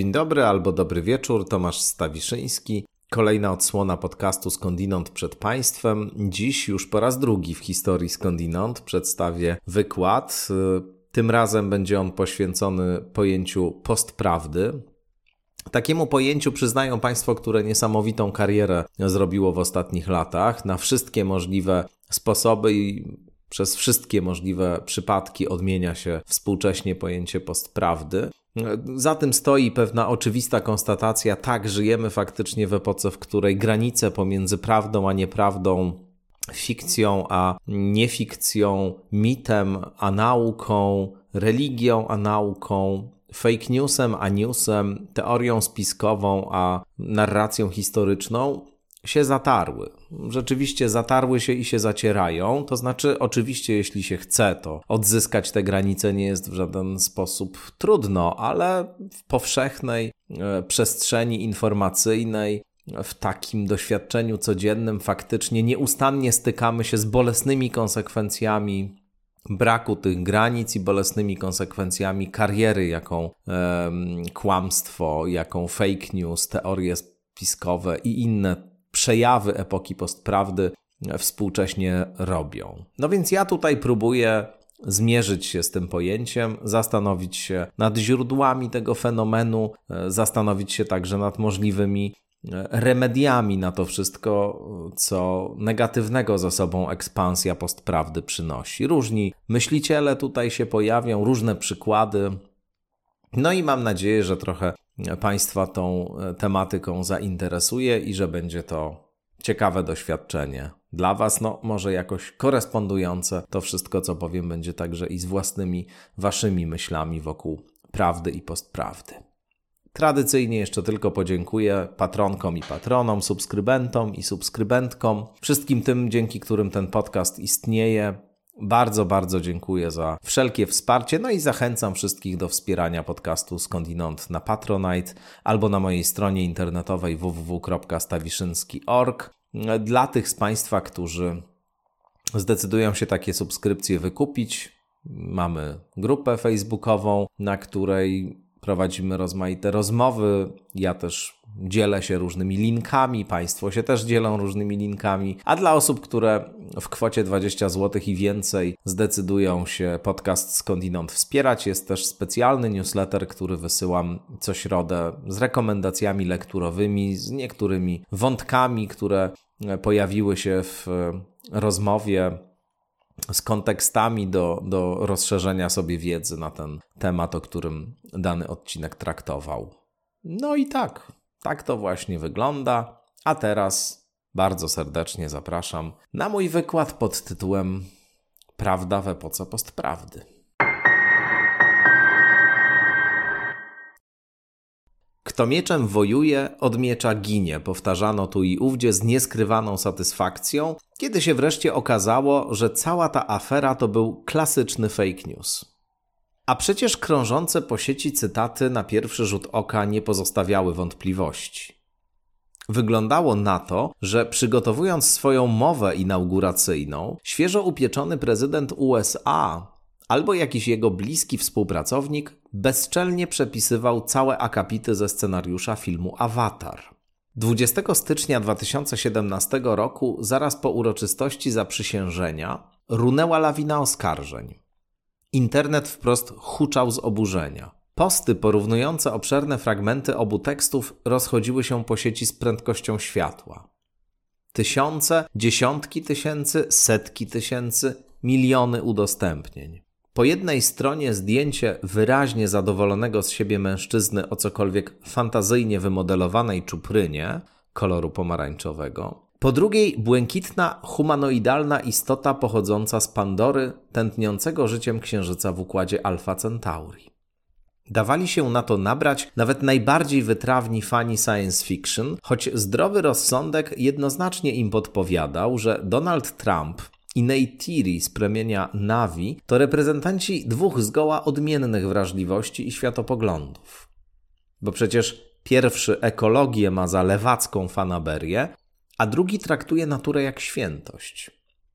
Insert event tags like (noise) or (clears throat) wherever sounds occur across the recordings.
Dzień dobry albo dobry wieczór, Tomasz Stawiszyński. Kolejna odsłona podcastu Skądinąd przed Państwem. Dziś już po raz drugi w historii Skądinąd przedstawię wykład. Tym razem będzie on poświęcony pojęciu postprawdy. Takiemu pojęciu przyznają Państwo, które niesamowitą karierę zrobiło w ostatnich latach na wszystkie możliwe sposoby i przez wszystkie możliwe przypadki odmienia się współcześnie pojęcie postprawdy. Za tym stoi pewna oczywista konstatacja: tak, żyjemy faktycznie w epoce, w której granice pomiędzy prawdą a nieprawdą, fikcją a niefikcją, mitem a nauką, religią a nauką, fake newsem a newsem, teorią spiskową a narracją historyczną się zatarły. Rzeczywiście zatarły się i się zacierają. To znaczy, oczywiście, jeśli się chce, to odzyskać te granice nie jest w żaden sposób trudno, ale w powszechnej e, przestrzeni informacyjnej, w takim doświadczeniu codziennym, faktycznie nieustannie stykamy się z bolesnymi konsekwencjami braku tych granic i bolesnymi konsekwencjami kariery, jaką e, kłamstwo, jaką fake news, teorie spiskowe i inne przejawy epoki postprawdy współcześnie robią. No więc ja tutaj próbuję zmierzyć się z tym pojęciem, zastanowić się nad źródłami tego fenomenu, zastanowić się także nad możliwymi e, remediami na to wszystko, co negatywnego za sobą ekspansja postprawdy przynosi. Różni myśliciele tutaj się pojawią, różne przykłady. No i mam nadzieję, że trochę Państwa tą e, tematyką zainteresuje i że będzie to ciekawe doświadczenie dla Was, no może jakoś korespondujące. To wszystko, co powiem, będzie także i z własnymi Waszymi myślami wokół prawdy i postprawdy. Tradycyjnie jeszcze tylko podziękuję patronkom i patronom, subskrybentom i subskrybentkom, wszystkim tym, dzięki którym ten podcast istnieje. Bardzo, bardzo dziękuję za wszelkie wsparcie, no i zachęcam wszystkich do wspierania podcastu Skądinąd na Patronite albo na mojej stronie internetowej www.stawiszynski.org. Dla tych z Państwa, którzy zdecydują się takie subskrypcje wykupić, mamy grupę facebookową, na której prowadzimy rozmaite rozmowy. Ja też dzielę się różnymi linkami, Państwo się też dzielą różnymi linkami. A dla osób, które w kwocie 20 zł i więcej zdecydują się podcast skądinąd wspierać, jest też specjalny newsletter, który wysyłam co środę z rekomendacjami lekturowymi, z niektórymi wątkami, które pojawiły się w rozmowie z kontekstami do, do rozszerzenia sobie wiedzy na ten temat, o którym dany odcinek traktował. No i tak, tak to właśnie wygląda. A teraz bardzo serdecznie zapraszam na mój wykład pod tytułem Prawda w epoce postprawdy. Kto mieczem wojuje, od miecza ginie, powtarzano tu i ówdzie z nieskrywaną satysfakcją, kiedy się wreszcie okazało, że cała ta afera to był klasyczny fake news. A przecież krążące po sieci cytaty na pierwszy rzut oka nie pozostawiały wątpliwości. Wyglądało na to, że przygotowując swoją mowę inauguracyjną, świeżo upieczony prezydent USA albo jakiś jego bliski współpracownik bezczelnie przepisywał całe akapity ze scenariusza filmu Avatar. 20 stycznia 2017 roku, zaraz po uroczystości zaprzysiężenia, runęła lawina oskarżeń. Internet wprost huczał z oburzenia. Posty porównujące obszerne fragmenty obu tekstów rozchodziły się po sieci z prędkością światła. Tysiące, dziesiątki tysięcy, setki tysięcy, miliony udostępnień. Po jednej stronie zdjęcie wyraźnie zadowolonego z siebie mężczyzny o cokolwiek fantazyjnie wymodelowanej czuprynie koloru pomarańczowego, po drugiej błękitna, humanoidalna istota pochodząca z Pandory, tętniącego życiem księżyca w układzie Alpha Centauri. Dawali się na to nabrać nawet najbardziej wytrawni fani science fiction, choć zdrowy rozsądek jednoznacznie im podpowiadał, że Donald Trump i Neytiri z plemienia Navi to reprezentanci dwóch zgoła odmiennych wrażliwości i światopoglądów. Bo przecież pierwszy ekologię ma za lewacką fanaberię, a drugi traktuje naturę jak świętość.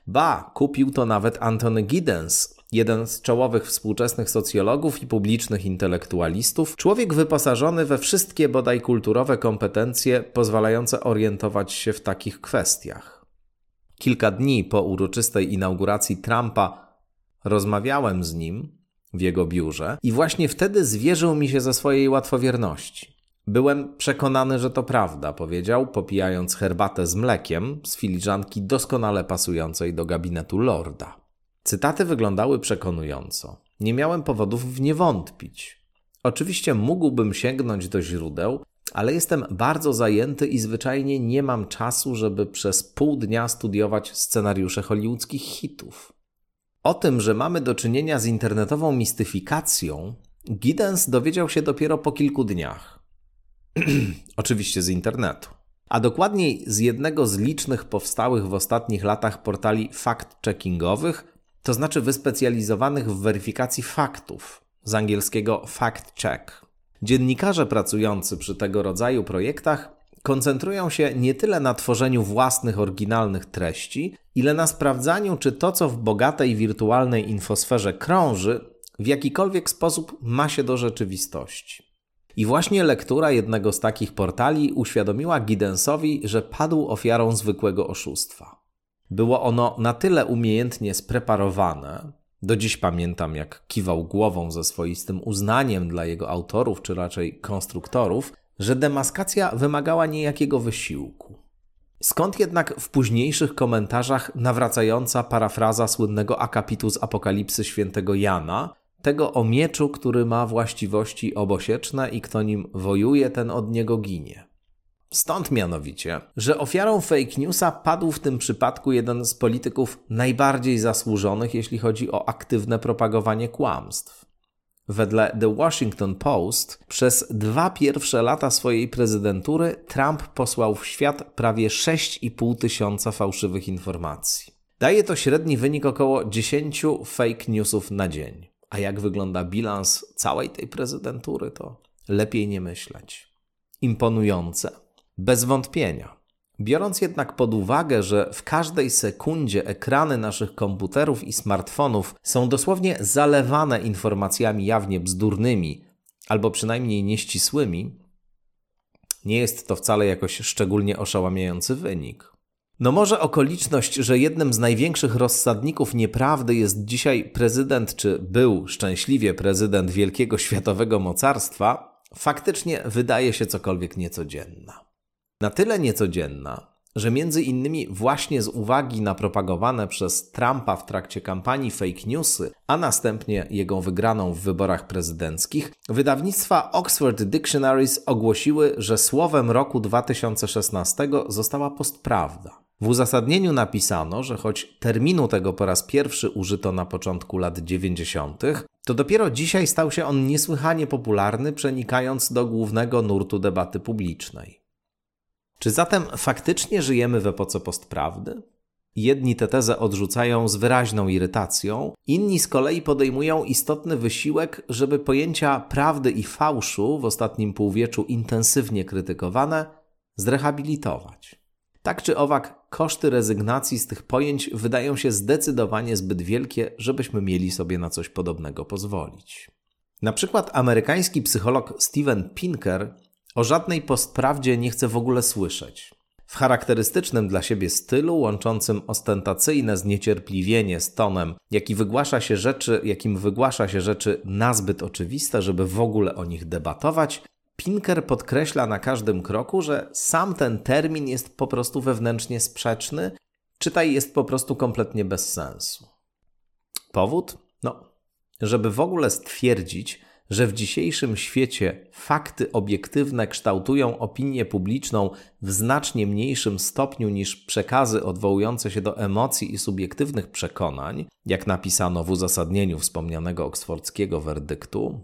Ba, kupił to nawet Anthony Giddens, jeden z czołowych współczesnych socjologów i publicznych intelektualistów, człowiek wyposażony we wszystkie bodaj kulturowe kompetencje pozwalające orientować się w takich kwestiach. Kilka dni po uroczystej inauguracji Trumpa rozmawiałem z nim w jego biurze i właśnie wtedy zwierzył mi się ze swojej łatwowierności. Byłem przekonany, że to prawda, powiedział, popijając herbatę z mlekiem z filiżanki doskonale pasującej do gabinetu lorda. Cytaty wyglądały przekonująco. Nie miałem powodów w nie wątpić. Oczywiście mógłbym sięgnąć do źródeł, ale jestem bardzo zajęty i zwyczajnie nie mam czasu, żeby przez pół dnia studiować scenariusze hollywoodzkich hitów. O tym, że mamy do czynienia z internetową mistyfikacją, Giddens dowiedział się dopiero po kilku dniach. (clears throat) Oczywiście z internetu. A dokładniej z jednego z licznych powstałych w ostatnich latach portali fact-checkingowych, to znaczy wyspecjalizowanych w weryfikacji faktów, z angielskiego fact check. Dziennikarze pracujący przy tego rodzaju projektach koncentrują się nie tyle na tworzeniu własnych oryginalnych treści, ile na sprawdzaniu, czy to, co w bogatej wirtualnej infosferze krąży, w jakikolwiek sposób ma się do rzeczywistości. I właśnie lektura jednego z takich portali uświadomiła Giddensowi, że padł ofiarą zwykłego oszustwa. Było ono na tyle umiejętnie spreparowane, do dziś pamiętam, jak kiwał głową ze swoistym uznaniem dla jego autorów, czy raczej konstruktorów, że demaskacja wymagała niejakiego wysiłku. Skąd jednak w późniejszych komentarzach nawracająca parafraza słynnego akapitu z Apokalipsy świętego Jana, tego o mieczu, który ma właściwości obosieczne i kto nim wojuje, ten od niego ginie. Stąd mianowicie, że ofiarą fake newsa padł w tym przypadku jeden z polityków najbardziej zasłużonych, jeśli chodzi o aktywne propagowanie kłamstw. Wedle The Washington Post przez dwa pierwsze lata swojej prezydentury Trump posłał w świat prawie 6,5 tysiąca fałszywych informacji. Daje to średni wynik około 10 fake newsów na dzień. A jak wygląda bilans całej tej prezydentury, to lepiej nie myśleć. Imponujące, bez wątpienia. Biorąc jednak pod uwagę, że w każdej sekundzie ekrany naszych komputerów i smartfonów są dosłownie zalewane informacjami jawnie bzdurnymi albo przynajmniej nieścisłymi, nie jest to wcale jakoś szczególnie oszałamiający wynik. No może okoliczność, że jednym z największych rozsadników nieprawdy jest dzisiaj prezydent, czy był szczęśliwie prezydent wielkiego światowego mocarstwa, faktycznie wydaje się cokolwiek niecodzienna. Na tyle niecodzienna, że między innymi właśnie z uwagi na propagowane przez Trumpa w trakcie kampanii fake newsy, a następnie jego wygraną w wyborach prezydenckich, wydawnictwa Oxford Dictionaries ogłosiły, że słowem roku 2016 została postprawda. W uzasadnieniu napisano, że choć terminu tego po raz pierwszy użyto na początku lat 90., to dopiero dzisiaj stał się on niesłychanie popularny, przenikając do głównego nurtu debaty publicznej. Czy zatem faktycznie żyjemy w epoce postprawdy? Jedni tę tezę odrzucają z wyraźną irytacją, inni z kolei podejmują istotny wysiłek, żeby pojęcia prawdy i fałszu w ostatnim półwieczu intensywnie krytykowane zrehabilitować. Tak czy owak, koszty rezygnacji z tych pojęć wydają się zdecydowanie zbyt wielkie, żebyśmy mieli sobie na coś podobnego pozwolić. Na przykład amerykański psycholog Steven Pinker o żadnej postprawdzie nie chce w ogóle słyszeć. W charakterystycznym dla siebie stylu, łączącym ostentacyjne zniecierpliwienie z tonem, jaki wygłasza się rzeczy, jakim wygłasza się rzeczy nazbyt oczywiste, żeby w ogóle o nich debatować, Pinker podkreśla na każdym kroku, że sam ten termin jest po prostu wewnętrznie sprzeczny, czytaj jest po prostu kompletnie bez sensu. Powód? No, żeby w ogóle stwierdzić, że w dzisiejszym świecie fakty obiektywne kształtują opinię publiczną w znacznie mniejszym stopniu niż przekazy odwołujące się do emocji i subiektywnych przekonań, jak napisano w uzasadnieniu wspomnianego oksfordzkiego werdyktu,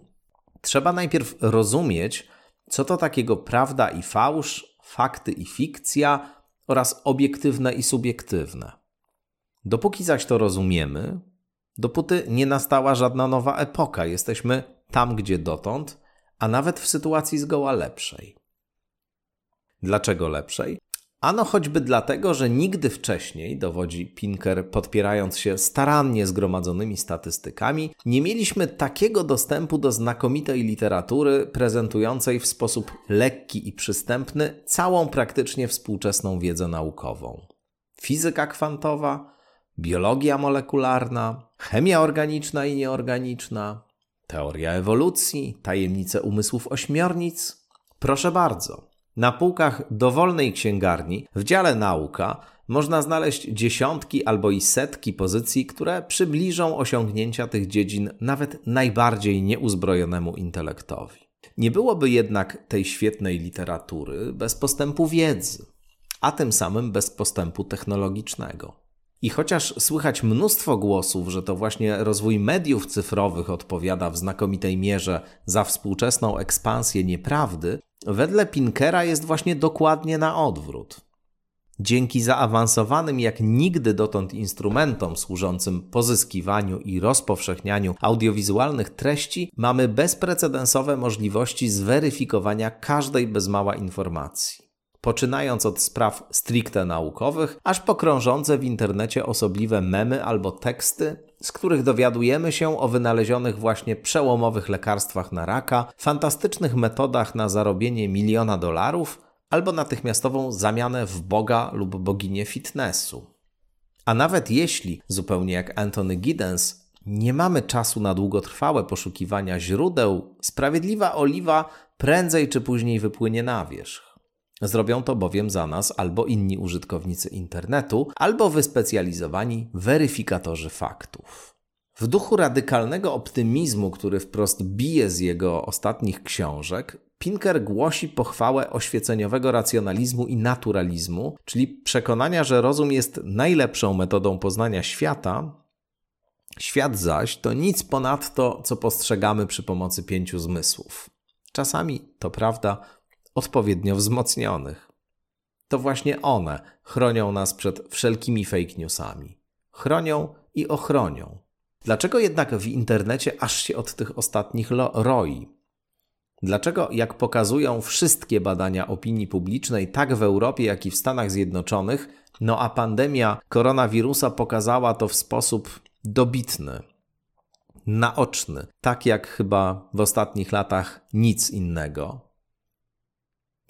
trzeba najpierw rozumieć, co to takiego prawda i fałsz, fakty i fikcja oraz obiektywne i subiektywne. Dopóki zaś to rozumiemy, dopóty nie nastała żadna nowa epoka, jesteśmy tam, gdzie dotąd, a nawet w sytuacji zgoła lepszej. Dlaczego lepszej? Ano choćby dlatego, że nigdy wcześniej, dowodzi Pinker, podpierając się starannie zgromadzonymi statystykami, nie mieliśmy takiego dostępu do znakomitej literatury prezentującej w sposób lekki i przystępny całą praktycznie współczesną wiedzę naukową. Fizyka kwantowa, biologia molekularna, chemia organiczna i nieorganiczna, teoria ewolucji, tajemnice umysłów ośmiornic. Proszę bardzo. Na półkach dowolnej księgarni w dziale nauka można znaleźć dziesiątki albo i setki pozycji, które przybliżą osiągnięcia tych dziedzin nawet najbardziej nieuzbrojonemu intelektowi. Nie byłoby jednak tej świetnej literatury bez postępu wiedzy, a tym samym bez postępu technologicznego. I chociaż słychać mnóstwo głosów, że to właśnie rozwój mediów cyfrowych odpowiada w znakomitej mierze za współczesną ekspansję nieprawdy, wedle Pinkera jest właśnie dokładnie na odwrót. Dzięki zaawansowanym jak nigdy dotąd instrumentom służącym pozyskiwaniu i rozpowszechnianiu audiowizualnych treści, mamy bezprecedensowe możliwości zweryfikowania każdej bez mała informacji poczynając od spraw stricte naukowych, aż po krążące w internecie osobliwe memy albo teksty, z których dowiadujemy się o wynalezionych właśnie przełomowych lekarstwach na raka, fantastycznych metodach na zarobienie miliona dolarów albo natychmiastową zamianę w boga lub boginię fitnessu. A nawet jeśli, zupełnie jak Anthony Giddens, nie mamy czasu na długotrwałe poszukiwania źródeł, sprawiedliwa oliwa prędzej czy później wypłynie na wierzch. Zrobią to bowiem za nas albo inni użytkownicy internetu, albo wyspecjalizowani weryfikatorzy faktów. W duchu radykalnego optymizmu, który wprost bije z jego ostatnich książek, Pinker głosi pochwałę oświeceniowego racjonalizmu i naturalizmu, czyli przekonania, że rozum jest najlepszą metodą poznania świata, świat zaś to nic ponadto, co postrzegamy przy pomocy pięciu zmysłów. Czasami, to prawda, odpowiednio wzmocnionych. To właśnie one chronią nas przed wszelkimi fake newsami. Chronią i ochronią. Dlaczego jednak w internecie aż się od tych ostatnich roi? Dlaczego, jak pokazują wszystkie badania opinii publicznej, tak w Europie, jak i w Stanach Zjednoczonych, no a pandemia koronawirusa pokazała to w sposób dobitny, naoczny, tak jak chyba w ostatnich latach nic innego.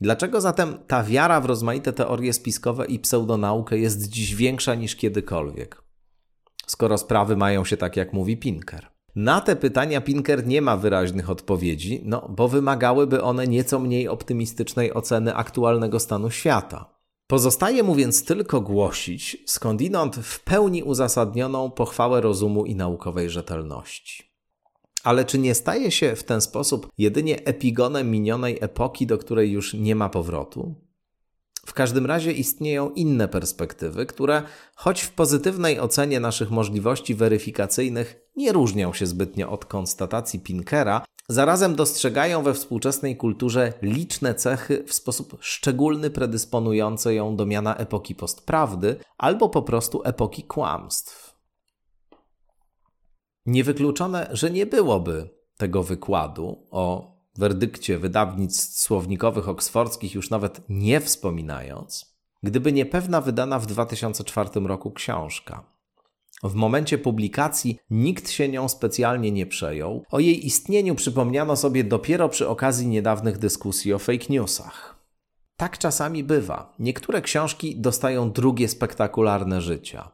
Dlaczego zatem ta wiara w rozmaite teorie spiskowe i pseudonaukę jest dziś większa niż kiedykolwiek? Skoro sprawy mają się tak, jak mówi Pinker. Na te pytania Pinker nie ma wyraźnych odpowiedzi, no bo wymagałyby one nieco mniej optymistycznej oceny aktualnego stanu świata. Pozostaje mu więc tylko głosić skądinąd w pełni uzasadnioną pochwałę rozumu i naukowej rzetelności. Ale czy nie staje się w ten sposób jedynie epigonem minionej epoki, do której już nie ma powrotu? W każdym razie istnieją inne perspektywy, które, choć w pozytywnej ocenie naszych możliwości weryfikacyjnych nie różnią się zbytnio od konstatacji Pinkera, zarazem dostrzegają we współczesnej kulturze liczne cechy w sposób szczególny predysponujące ją do miana epoki postprawdy albo po prostu epoki kłamstw. Niewykluczone, że nie byłoby tego wykładu o werdykcie wydawnictw słownikowych oksfordzkich, już nawet nie wspominając, gdyby nie pewna wydana w 2004 roku książka. W momencie publikacji nikt się nią specjalnie nie przejął. O jej istnieniu przypomniano sobie dopiero przy okazji niedawnych dyskusji o fake newsach. Tak czasami bywa. Niektóre książki dostają drugie spektakularne życia.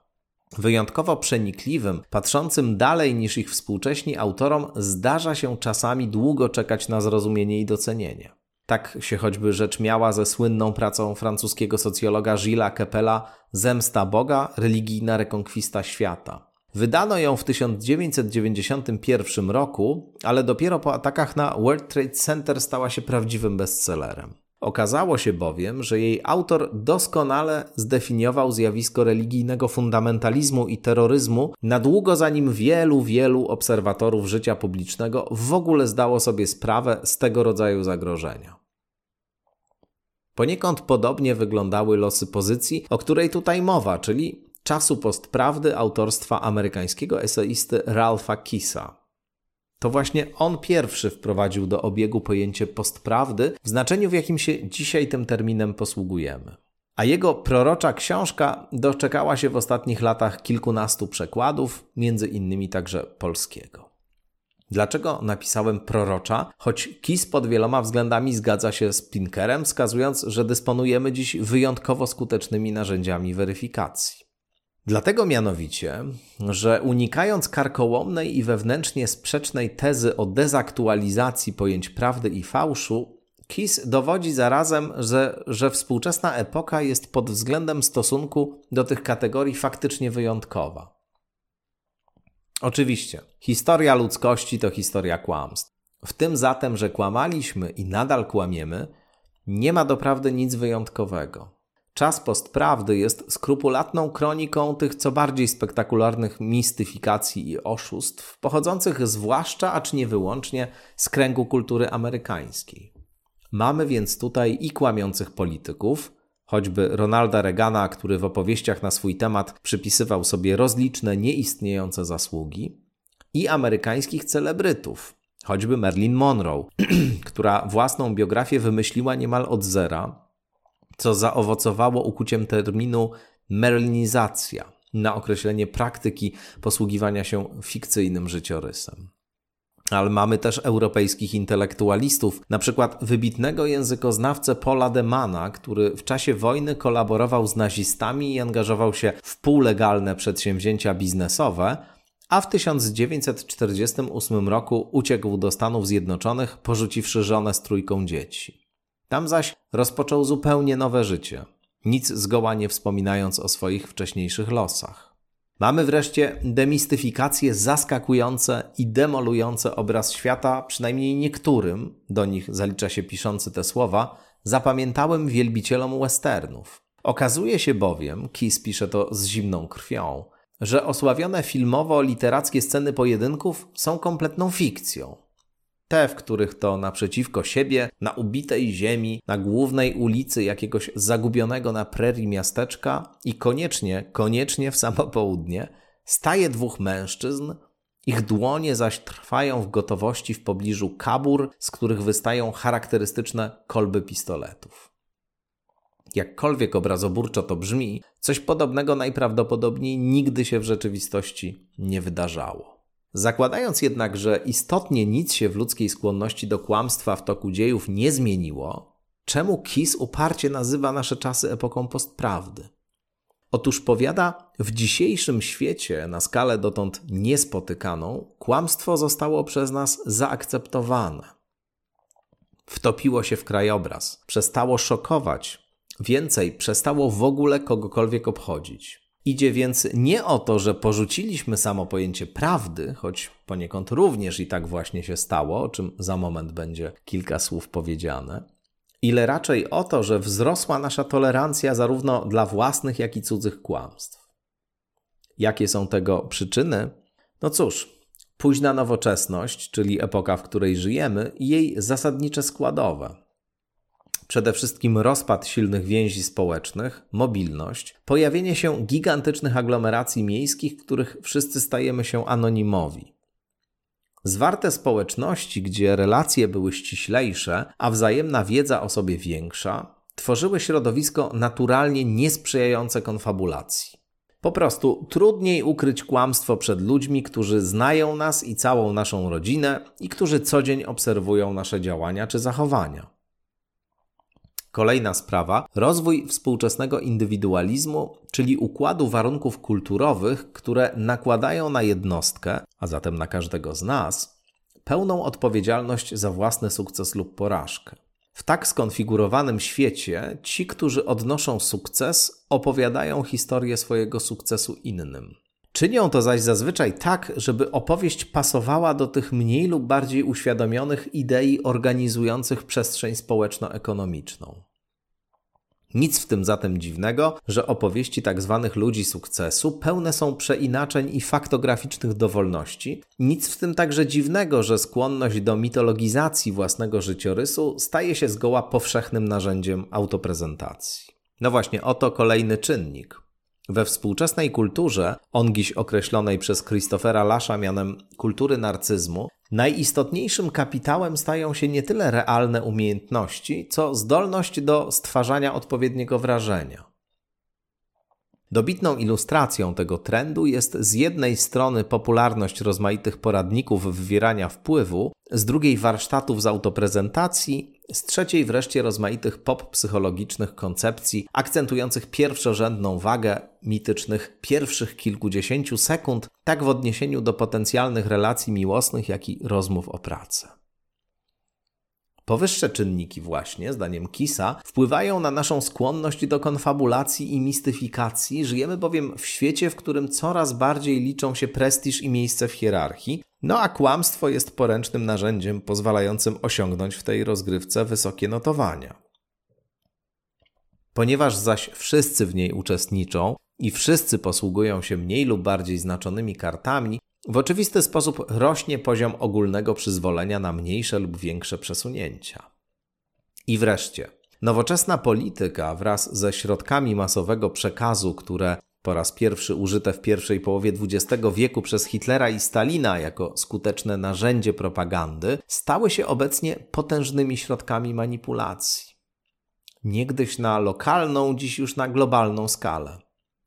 Wyjątkowo przenikliwym, patrzącym dalej niż ich współcześni autorom, zdarza się czasami długo czekać na zrozumienie i docenienie. Tak się choćby rzecz miała ze słynną pracą francuskiego socjologa Gilles Kepela Zemsta Boga, religijna rekonkwista świata. Wydano ją w 1991 roku, ale dopiero po atakach na World Trade Center stała się prawdziwym bestsellerem. Okazało się bowiem, że jej autor doskonale zdefiniował zjawisko religijnego fundamentalizmu i terroryzmu na długo zanim wielu, wielu obserwatorów życia publicznego w ogóle zdało sobie sprawę z tego rodzaju zagrożenia. Poniekąd podobnie wyglądały losy pozycji, o której tutaj mowa, czyli czasu postprawdy autorstwa amerykańskiego eseisty Ralpha Kissa. To właśnie on pierwszy wprowadził do obiegu pojęcie postprawdy w znaczeniu, w jakim się dzisiaj tym terminem posługujemy. a jego prorocza książka doczekała się w ostatnich latach kilkunastu przekładów, między innymi także polskiego. Dlaczego napisałem prorocza? Choć KIS pod wieloma względami zgadza się z Pinkerem, wskazując, że dysponujemy dziś wyjątkowo skutecznymi narzędziami weryfikacji. Dlatego mianowicie, że unikając karkołomnej i wewnętrznie sprzecznej tezy o dezaktualizacji pojęć prawdy i fałszu, Kiss dowodzi zarazem, że, że współczesna epoka jest pod względem stosunku do tych kategorii faktycznie wyjątkowa. Oczywiście, historia ludzkości to historia kłamstw. W tym zatem, że kłamaliśmy i nadal kłamiemy, nie ma doprawdy nic wyjątkowego. Czas postprawdy jest skrupulatną kroniką tych co bardziej spektakularnych mistyfikacji i oszustw, pochodzących zwłaszcza, acz nie wyłącznie, z kręgu kultury amerykańskiej. Mamy więc tutaj i kłamiących polityków, choćby Ronalda Reagana, który w opowieściach na swój temat przypisywał sobie rozliczne nieistniejące zasługi, i amerykańskich celebrytów, choćby Marilyn Monroe, (clears throat) która własną biografię wymyśliła niemal od zera, co zaowocowało ukuciem terminu merlinizacja na określenie praktyki posługiwania się fikcyjnym życiorysem. Ale mamy też europejskich intelektualistów, na przykład wybitnego językoznawcę Paula Demana, który w czasie wojny kolaborował z nazistami i angażował się w półlegalne przedsięwzięcia biznesowe, a w 1948 roku uciekł do Stanów Zjednoczonych, porzuciwszy żonę z trójką dzieci. Tam zaś rozpoczął zupełnie nowe życie, nic zgoła nie wspominając o swoich wcześniejszych losach. Mamy wreszcie demistyfikacje zaskakujące i demolujące obraz świata, przynajmniej niektórym, do nich zalicza się piszący te słowa, zapamiętałym wielbicielom westernów. Okazuje się bowiem, Kiss pisze to z zimną krwią, że osławione filmowo-literackie sceny pojedynków są kompletną fikcją. Te, w których to naprzeciwko siebie, na ubitej ziemi, na głównej ulicy jakiegoś zagubionego na prerii miasteczka i koniecznie, koniecznie w samo południe, staje dwóch mężczyzn, ich dłonie zaś trwają w gotowości w pobliżu kabur, z których wystają charakterystyczne kolby pistoletów. Jakkolwiek obrazoburczo to brzmi, coś podobnego najprawdopodobniej nigdy się w rzeczywistości nie wydarzało. Zakładając jednak, że istotnie nic się w ludzkiej skłonności do kłamstwa w toku dziejów nie zmieniło, czemu Kiss uparcie nazywa nasze czasy epoką postprawdy? Otóż powiada, w dzisiejszym świecie, na skalę dotąd niespotykaną, kłamstwo zostało przez nas zaakceptowane. Wtopiło się w krajobraz, przestało szokować, więcej, przestało w ogóle kogokolwiek obchodzić. Idzie więc nie o to, że porzuciliśmy samo pojęcie prawdy, choć poniekąd również i tak właśnie się stało, o czym za moment będzie kilka słów powiedziane, ile raczej o to, że wzrosła nasza tolerancja zarówno dla własnych, jak i cudzych kłamstw. Jakie są tego przyczyny? No cóż, późna nowoczesność, czyli epoka, w której żyjemy, i jej zasadnicze składowe przede wszystkim rozpad silnych więzi społecznych, mobilność, pojawienie się gigantycznych aglomeracji miejskich, w których wszyscy stajemy się anonimowi. Zwarte społeczności, gdzie relacje były ściślejsze, a wzajemna wiedza o sobie większa, tworzyły środowisko naturalnie niesprzyjające konfabulacji. Po prostu trudniej ukryć kłamstwo przed ludźmi, którzy znają nas i całą naszą rodzinę i którzy co dzień obserwują nasze działania czy zachowania. Kolejna sprawa rozwój współczesnego indywidualizmu, czyli układu warunków kulturowych, które nakładają na jednostkę, a zatem na każdego z nas, pełną odpowiedzialność za własny sukces lub porażkę. W tak skonfigurowanym świecie ci, którzy odnoszą sukces, opowiadają historię swojego sukcesu innym. Czynią to zaś zazwyczaj tak, żeby opowieść pasowała do tych mniej lub bardziej uświadomionych idei organizujących przestrzeń społeczno-ekonomiczną. Nic w tym zatem dziwnego, że opowieści tzw. Tak ludzi sukcesu pełne są przeinaczeń i faktograficznych dowolności. Nic w tym także dziwnego, że skłonność do mitologizacji własnego życiorysu staje się zgoła powszechnym narzędziem autoprezentacji. No właśnie, oto kolejny czynnik. We współczesnej kulturze, ongiś określonej przez Christophera Lasza mianem kultury narcyzmu, najistotniejszym kapitałem stają się nie tyle realne umiejętności, co zdolność do stwarzania odpowiedniego wrażenia. Dobitną ilustracją tego trendu jest z jednej strony popularność rozmaitych poradników wywierania wpływu, z drugiej warsztatów z autoprezentacji, z trzeciej wreszcie rozmaitych pop-psychologicznych koncepcji akcentujących pierwszorzędną wagę mitycznych pierwszych kilkudziesięciu sekund, tak w odniesieniu do potencjalnych relacji miłosnych, jak i rozmów o pracy. Powyższe czynniki właśnie, zdaniem Kisa, wpływają na naszą skłonność do konfabulacji i mistyfikacji. Żyjemy bowiem w świecie, w którym coraz bardziej liczą się prestiż i miejsce w hierarchii, no a kłamstwo jest poręcznym narzędziem pozwalającym osiągnąć w tej rozgrywce wysokie notowania. Ponieważ zaś wszyscy w niej uczestniczą i wszyscy posługują się mniej lub bardziej znaczonymi kartami, w oczywisty sposób rośnie poziom ogólnego przyzwolenia na mniejsze lub większe przesunięcia. I wreszcie, nowoczesna polityka wraz ze środkami masowego przekazu, które po raz pierwszy użyte w pierwszej połowie XX wieku przez Hitlera i Stalina jako skuteczne narzędzie propagandy, stały się obecnie potężnymi środkami manipulacji. Niegdyś na lokalną, dziś już na globalną skalę.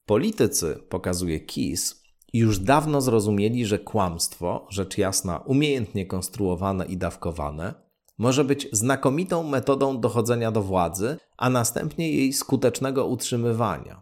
Politycy, pokazuje KIS, już dawno zrozumieli, że kłamstwo, rzecz jasna umiejętnie konstruowane i dawkowane, może być znakomitą metodą dochodzenia do władzy, a następnie jej skutecznego utrzymywania.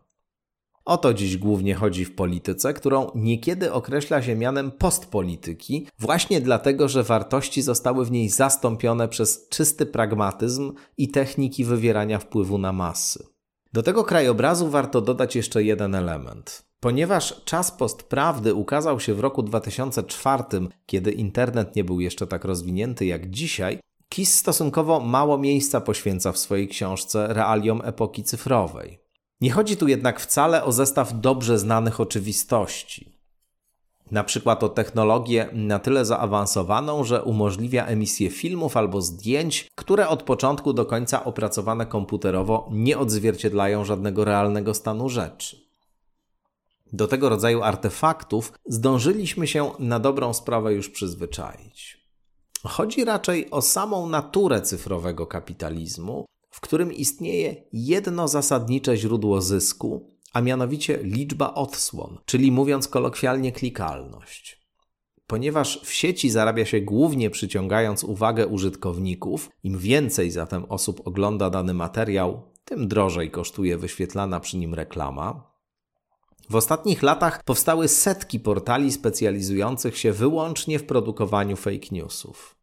O to dziś głównie chodzi w polityce, którą niekiedy określa się mianem postpolityki, właśnie dlatego, że wartości zostały w niej zastąpione przez czysty pragmatyzm i techniki wywierania wpływu na masy. Do tego krajobrazu warto dodać jeszcze jeden element. Ponieważ czas postprawdy ukazał się w roku 2004, kiedy internet nie był jeszcze tak rozwinięty jak dzisiaj, Kiss stosunkowo mało miejsca poświęca w swojej książce realiom epoki cyfrowej. Nie chodzi tu jednak wcale o zestaw dobrze znanych oczywistości. Na przykład o technologię na tyle zaawansowaną, że umożliwia emisję filmów albo zdjęć, które od początku do końca opracowane komputerowo nie odzwierciedlają żadnego realnego stanu rzeczy. Do tego rodzaju artefaktów zdążyliśmy się na dobrą sprawę już przyzwyczaić. Chodzi raczej o samą naturę cyfrowego kapitalizmu, w którym istnieje jedno zasadnicze źródło zysku, a mianowicie liczba odsłon, czyli mówiąc kolokwialnie klikalność. Ponieważ w sieci zarabia się głównie przyciągając uwagę użytkowników, im więcej zatem osób ogląda dany materiał, tym drożej kosztuje wyświetlana przy nim reklama, w ostatnich latach powstały setki portali specjalizujących się wyłącznie w produkowaniu fake newsów.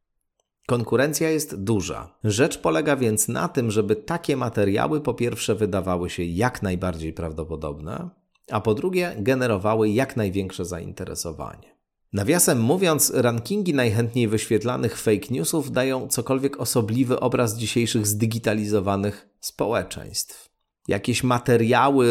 Konkurencja jest duża. Rzecz polega więc na tym, żeby takie materiały po pierwsze wydawały się jak najbardziej prawdopodobne, a po drugie generowały jak największe zainteresowanie. Nawiasem mówiąc, rankingi najchętniej wyświetlanych fake newsów dają cokolwiek osobliwy obraz dzisiejszych zdigitalizowanych społeczeństw jakieś materiały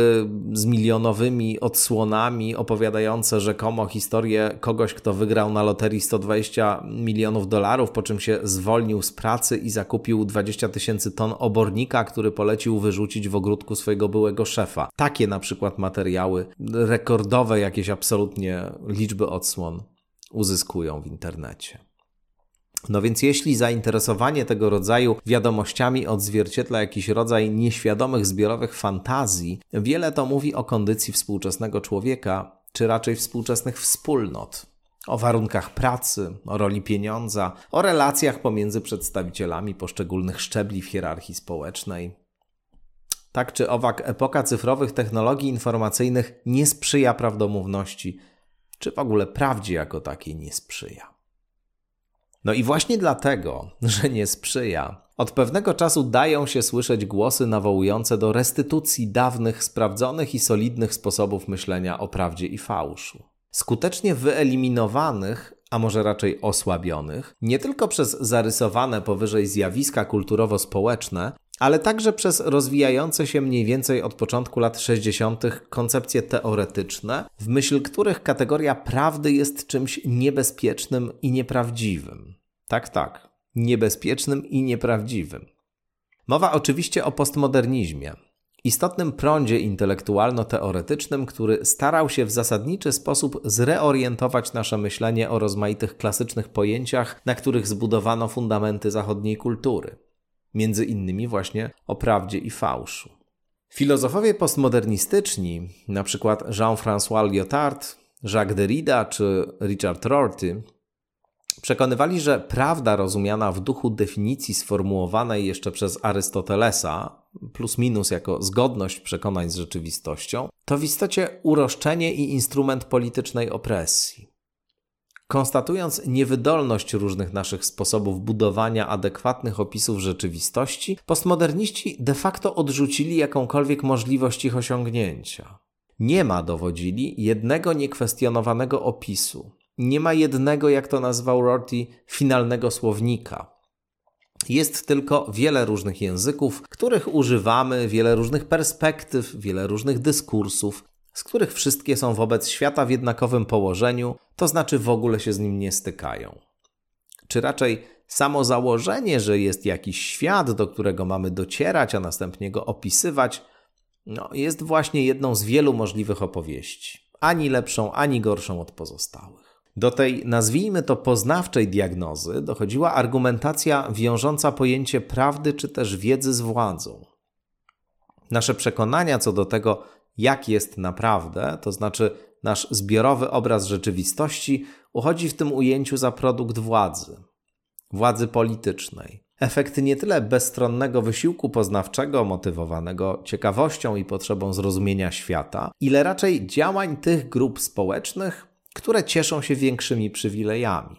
z milionowymi odsłonami opowiadające rzekomo historię kogoś, kto wygrał na loterii 120 milionów dolarów, po czym się zwolnił z pracy i zakupił 20 tysięcy ton obornika, który polecił wyrzucić w ogródku swojego byłego szefa. Takie na przykład materiały, rekordowe jakieś absolutnie liczby odsłon uzyskują w internecie. No więc jeśli zainteresowanie tego rodzaju wiadomościami odzwierciedla jakiś rodzaj nieświadomych zbiorowych fantazji, wiele to mówi o kondycji współczesnego człowieka, czy raczej współczesnych wspólnot. O warunkach pracy, o roli pieniądza, o relacjach pomiędzy przedstawicielami poszczególnych szczebli w hierarchii społecznej. Tak czy owak, epoka cyfrowych technologii informacyjnych nie sprzyja prawdomówności, czy w ogóle prawdzie jako takiej nie sprzyja. No i właśnie dlatego, że nie sprzyja, od pewnego czasu dają się słyszeć głosy nawołujące do restytucji dawnych, sprawdzonych i solidnych sposobów myślenia o prawdzie i fałszu. Skutecznie wyeliminowanych, a może raczej osłabionych, nie tylko przez zarysowane powyżej zjawiska kulturowo-społeczne, ale także przez rozwijające się mniej więcej od początku lat 60. koncepcje teoretyczne, w myśl których kategoria prawdy jest czymś niebezpiecznym i nieprawdziwym. Tak, tak, niebezpiecznym i nieprawdziwym. Mowa oczywiście o postmodernizmie, istotnym prądzie intelektualno-teoretycznym, który starał się w zasadniczy sposób zreorientować nasze myślenie o rozmaitych klasycznych pojęciach, na których zbudowano fundamenty zachodniej kultury między innymi właśnie o prawdzie i fałszu. Filozofowie postmodernistyczni, np. Jean-François Lyotard, Jacques Derrida czy Richard Rorty, przekonywali, że prawda rozumiana w duchu definicji sformułowanej jeszcze przez Arystotelesa, plus minus jako zgodność przekonań z rzeczywistością, to w istocie uroszczenie i instrument politycznej opresji. Konstatując niewydolność różnych naszych sposobów budowania adekwatnych opisów rzeczywistości, postmoderniści de facto odrzucili jakąkolwiek możliwość ich osiągnięcia. Nie ma, dowodzili, jednego niekwestionowanego opisu. Nie ma jednego, jak to nazwał Rorty, finalnego słownika. Jest tylko wiele różnych języków, których używamy, wiele różnych perspektyw, wiele różnych dyskursów, z których wszystkie są wobec świata w jednakowym położeniu, to znaczy w ogóle się z nim nie stykają. Czy raczej samo założenie, że jest jakiś świat, do którego mamy docierać, a następnie go opisywać, no, jest właśnie jedną z wielu możliwych opowieści, ani lepszą, ani gorszą od pozostałych. Do tej, nazwijmy to, poznawczej diagnozy dochodziła argumentacja wiążąca pojęcie prawdy czy też wiedzy z władzą. Nasze przekonania co do tego, jak jest naprawdę, to znaczy nasz zbiorowy obraz rzeczywistości, uchodzi w tym ujęciu za produkt władzy, władzy politycznej. Efekt nie tyle bezstronnego wysiłku poznawczego, motywowanego ciekawością i potrzebą zrozumienia świata, ile raczej działań tych grup społecznych, które cieszą się większymi przywilejami,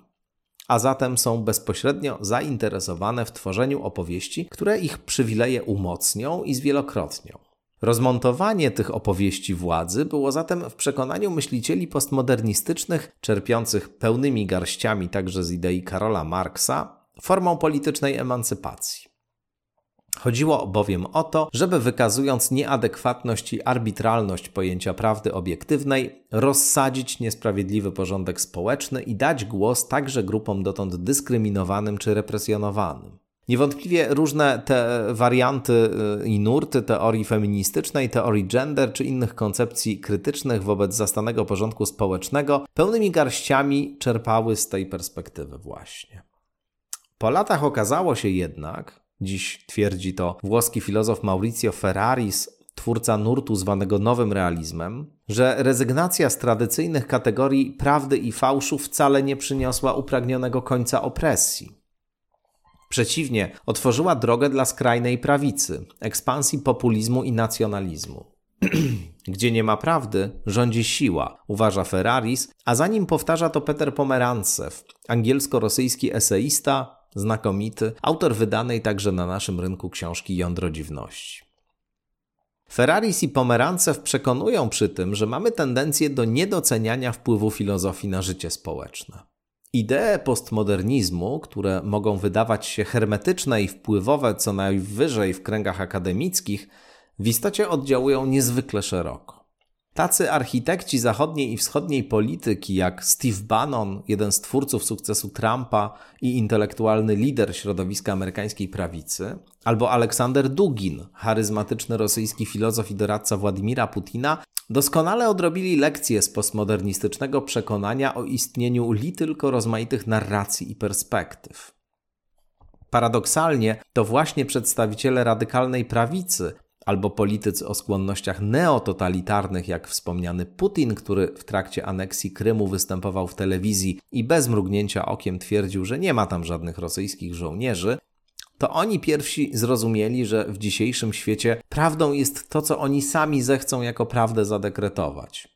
a zatem są bezpośrednio zainteresowane w tworzeniu opowieści, które ich przywileje umocnią i zwielokrotnią. Rozmontowanie tych opowieści władzy było zatem w przekonaniu myślicieli postmodernistycznych, czerpiących pełnymi garściami także z idei Karola Marksa, formą politycznej emancypacji. Chodziło bowiem o to, żeby wykazując nieadekwatność i arbitralność pojęcia prawdy obiektywnej, rozsadzić niesprawiedliwy porządek społeczny i dać głos także grupom dotąd dyskryminowanym czy represjonowanym. Niewątpliwie różne te warianty y, i nurty teorii feministycznej, teorii gender czy innych koncepcji krytycznych wobec zastanego porządku społecznego pełnymi garściami czerpały z tej perspektywy właśnie. Po latach okazało się jednak, dziś twierdzi to włoski filozof Maurizio Ferraris, twórca nurtu zwanego nowym realizmem, że rezygnacja z tradycyjnych kategorii prawdy i fałszu wcale nie przyniosła upragnionego końca opresji. Przeciwnie, otworzyła drogę dla skrajnej prawicy, ekspansji populizmu i nacjonalizmu. (clears throat) Gdzie nie ma prawdy, rządzi siła, uważa Ferraris, a za nim powtarza to Peter Pomerancew, angielsko-rosyjski eseista, znakomity, autor wydanej także na naszym rynku książki Jądro Dziwności. Ferraris i Pomerancew przekonują przy tym, że mamy tendencję do niedoceniania wpływu filozofii na życie społeczne. Idee postmodernizmu, które mogą wydawać się hermetyczne i wpływowe co najwyżej w kręgach akademickich, w istocie oddziałują niezwykle szeroko. Tacy architekci zachodniej i wschodniej polityki jak Steve Bannon, jeden z twórców sukcesu Trumpa i intelektualny lider środowiska amerykańskiej prawicy, albo Aleksander Dugin, charyzmatyczny rosyjski filozof i doradca Władimira Putina, doskonale odrobili lekcje z postmodernistycznego przekonania o istnieniu li tylko rozmaitych narracji i perspektyw. Paradoksalnie to właśnie przedstawiciele radykalnej prawicy albo politycy o skłonnościach neototalitarnych, jak wspomniany Putin, który w trakcie aneksji Krymu występował w telewizji i bez mrugnięcia okiem twierdził, że nie ma tam żadnych rosyjskich żołnierzy, to oni pierwsi zrozumieli, że w dzisiejszym świecie prawdą jest to, co oni sami zechcą jako prawdę zadekretować.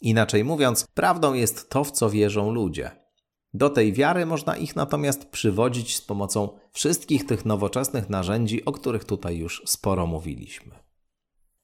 Inaczej mówiąc, prawdą jest to, w co wierzą ludzie. Do tej wiary można ich natomiast przywodzić z pomocą wszystkich tych nowoczesnych narzędzi, o których tutaj już sporo mówiliśmy.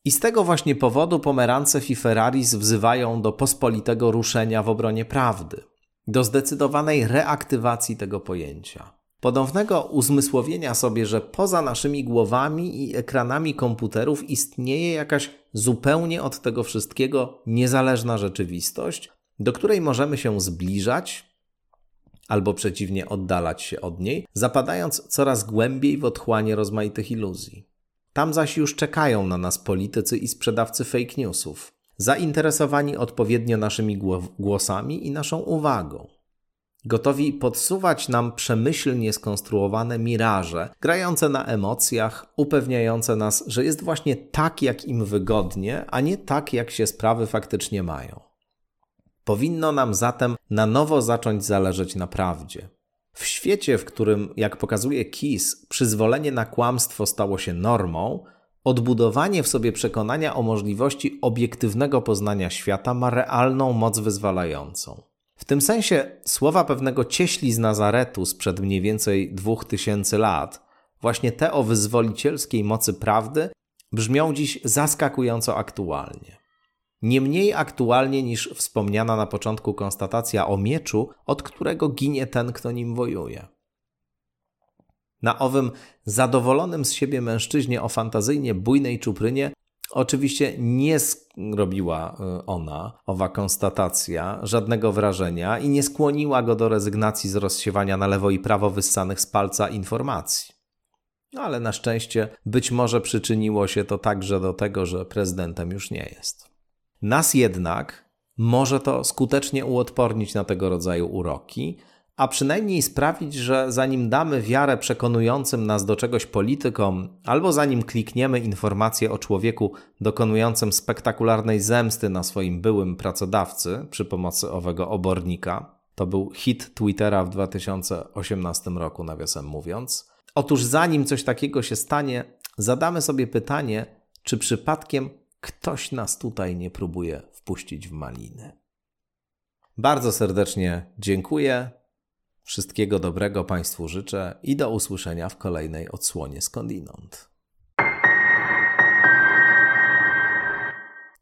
I z tego właśnie powodu Pomerancew i Ferraris wzywają do pospolitego ruszenia w obronie prawdy, do zdecydowanej reaktywacji tego pojęcia ponownego uzmysłowienia sobie, że poza naszymi głowami i ekranami komputerów istnieje jakaś zupełnie od tego wszystkiego niezależna rzeczywistość, do której możemy się zbliżać albo przeciwnie oddalać się od niej, zapadając coraz głębiej w otchłanie rozmaitych iluzji. Tam zaś już czekają na nas politycy i sprzedawcy fake newsów, zainteresowani odpowiednio naszymi głosami i naszą uwagą. gotowi podsuwać nam przemyślnie skonstruowane miraże, grające na emocjach, upewniające nas, że jest właśnie tak, jak im wygodnie, a nie tak, jak się sprawy faktycznie mają. Powinno nam zatem na nowo zacząć zależeć na prawdzie. W świecie, w którym, jak pokazuje Kiss, przyzwolenie na kłamstwo stało się normą, odbudowanie w sobie przekonania o możliwości obiektywnego poznania świata ma realną moc wyzwalającą. W tym sensie słowa pewnego cieśli z Nazaretu sprzed mniej więcej dwóch tysięcy lat, właśnie te o wyzwolicielskiej mocy prawdy, brzmią dziś zaskakująco aktualnie. Nie mniej aktualnie niż wspomniana na początku konstatacja o mieczu, od którego ginie ten, kto nim wojuje. Na owym zadowolonym z siebie mężczyźnie o fantazyjnie bujnej czuprynie Oczywiście nie robiła y, ona, owa konstatacja, żadnego wrażenia i nie skłoniła go do rezygnacji z rozsiewania na lewo i prawo wyssanych z palca informacji. Ale na szczęście być może przyczyniło się to także do tego, że prezydentem już nie jest. Nas jednak może to skutecznie uodpornić na tego rodzaju uroki, a przynajmniej sprawić, że zanim damy wiarę przekonującym nas do czegoś politykom, albo zanim klikniemy informacje o człowieku dokonującym spektakularnej zemsty na swoim byłym pracodawcy przy pomocy owego obornika, to był hit Twittera w 2018 roku, nawiasem mówiąc. Otóż zanim coś takiego się stanie, zadamy sobie pytanie, czy przypadkiem ktoś nas tutaj nie próbuje wpuścić w maliny. Bardzo serdecznie dziękuję. Wszystkiego dobrego Państwu życzę i do usłyszenia w kolejnej odsłonie skądinąd.